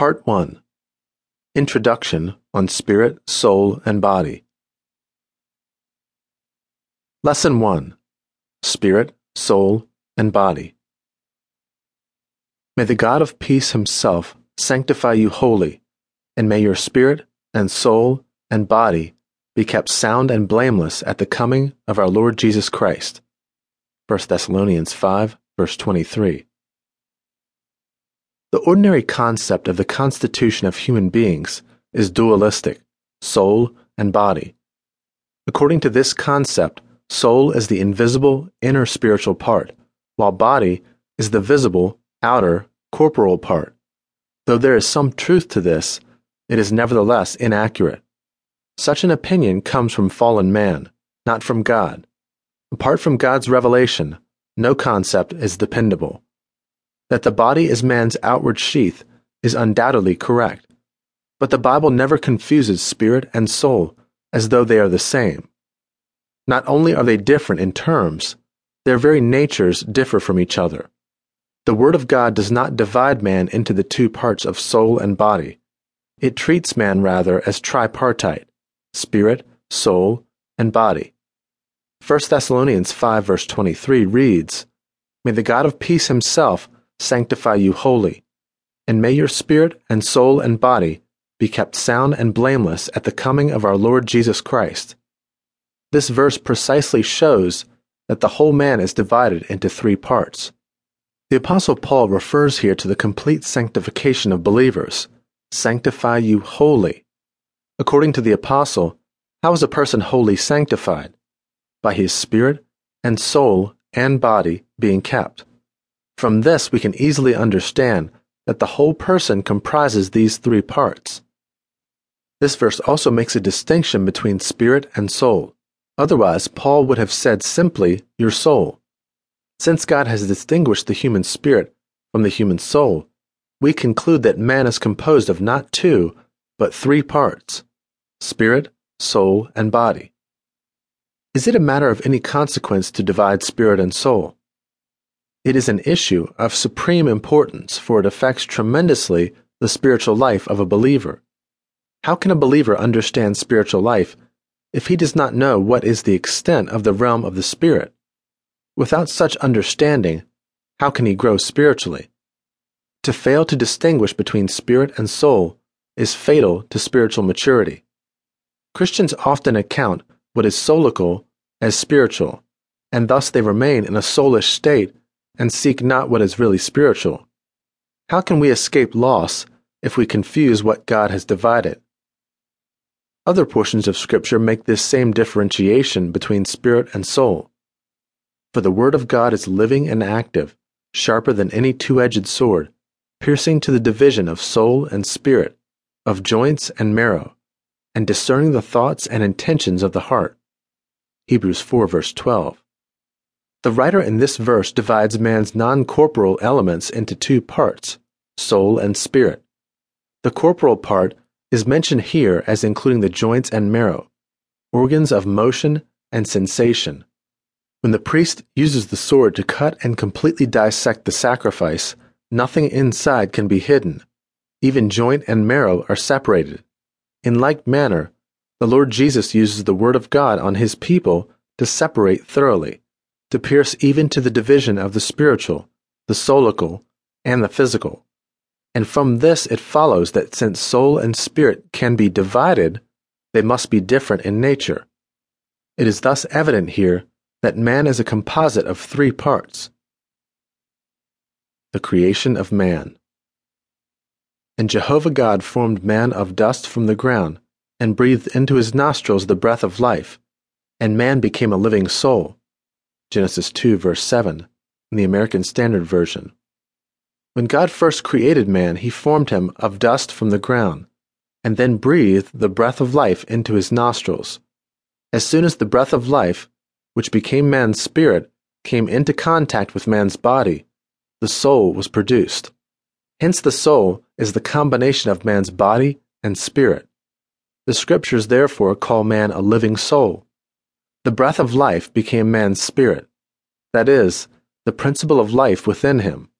Part 1 Introduction on Spirit, Soul, and Body. Lesson 1 Spirit, Soul, and Body. May the God of peace himself sanctify you wholly, and may your spirit, and soul, and body be kept sound and blameless at the coming of our Lord Jesus Christ. 1 Thessalonians 5, verse 23. The ordinary concept of the constitution of human beings is dualistic soul and body. According to this concept, soul is the invisible inner spiritual part, while body is the visible outer corporal part. Though there is some truth to this, it is nevertheless inaccurate. Such an opinion comes from fallen man, not from God. Apart from God's revelation, no concept is dependable. That the body is man's outward sheath is undoubtedly correct, but the Bible never confuses spirit and soul as though they are the same. Not only are they different in terms, their very natures differ from each other. The Word of God does not divide man into the two parts of soul and body. It treats man rather as tripartite spirit, soul, and body. 1 Thessalonians 5 verse 23 reads, May the God of peace himself sanctify you wholly, and may your spirit and soul and body be kept sound and blameless at the coming of our Lord Jesus Christ. This verse precisely shows that the whole man is divided into three parts. The Apostle Paul refers here to the complete sanctification of believers. Sanctify you wholly. According to the Apostle, how is a person wholly sanctified? By his spirit and soul and body being kept. From this, we can easily understand that the whole person comprises these three parts. This verse also makes a distinction between spirit and soul. Otherwise, Paul would have said simply, your soul. Since God has distinguished the human spirit from the human soul, we conclude that man is composed of not two, but three parts spirit, soul, and body. Is it a matter of any consequence to divide spirit and soul? It is an issue of supreme importance, for it affects tremendously the spiritual life of a believer. How can a believer understand spiritual life if he does not know what is the extent of the realm of the Spirit? Without such understanding, how can he grow spiritually? To fail to distinguish between spirit and soul is fatal to spiritual maturity. Christians often account what is soulical as spiritual, and thus they remain in a soulish state and seek not what is really spiritual? How can we escape loss if we confuse what God has divided? Other portions of Scripture make this same differentiation between spirit and soul. For the Word of God is living and active, sharper than any two edged sword, piercing to the division of soul and spirit, of joints and marrow, and discerning the thoughts and intentions of the heart. Hebrews 4 verse 12. The writer in this verse divides man's non corporal elements into two parts soul and spirit. The corporal part is mentioned here as including the joints and marrow, organs of motion and sensation. When the priest uses the sword to cut and completely dissect the sacrifice, nothing inside can be hidden. Even joint and marrow are separated. In like manner, the Lord Jesus uses the Word of God on His people to separate thoroughly to pierce even to the division of the spiritual, the soulical, and the physical. And from this it follows that since soul and spirit can be divided, they must be different in nature. It is thus evident here that man is a composite of three parts. The creation of man. And Jehovah God formed man of dust from the ground, and breathed into his nostrils the breath of life, and man became a living soul. Genesis 2, verse 7, in the American Standard Version. When God first created man, he formed him of dust from the ground, and then breathed the breath of life into his nostrils. As soon as the breath of life, which became man's spirit, came into contact with man's body, the soul was produced. Hence, the soul is the combination of man's body and spirit. The scriptures therefore call man a living soul. The breath of life became man's spirit, that is, the principle of life within him.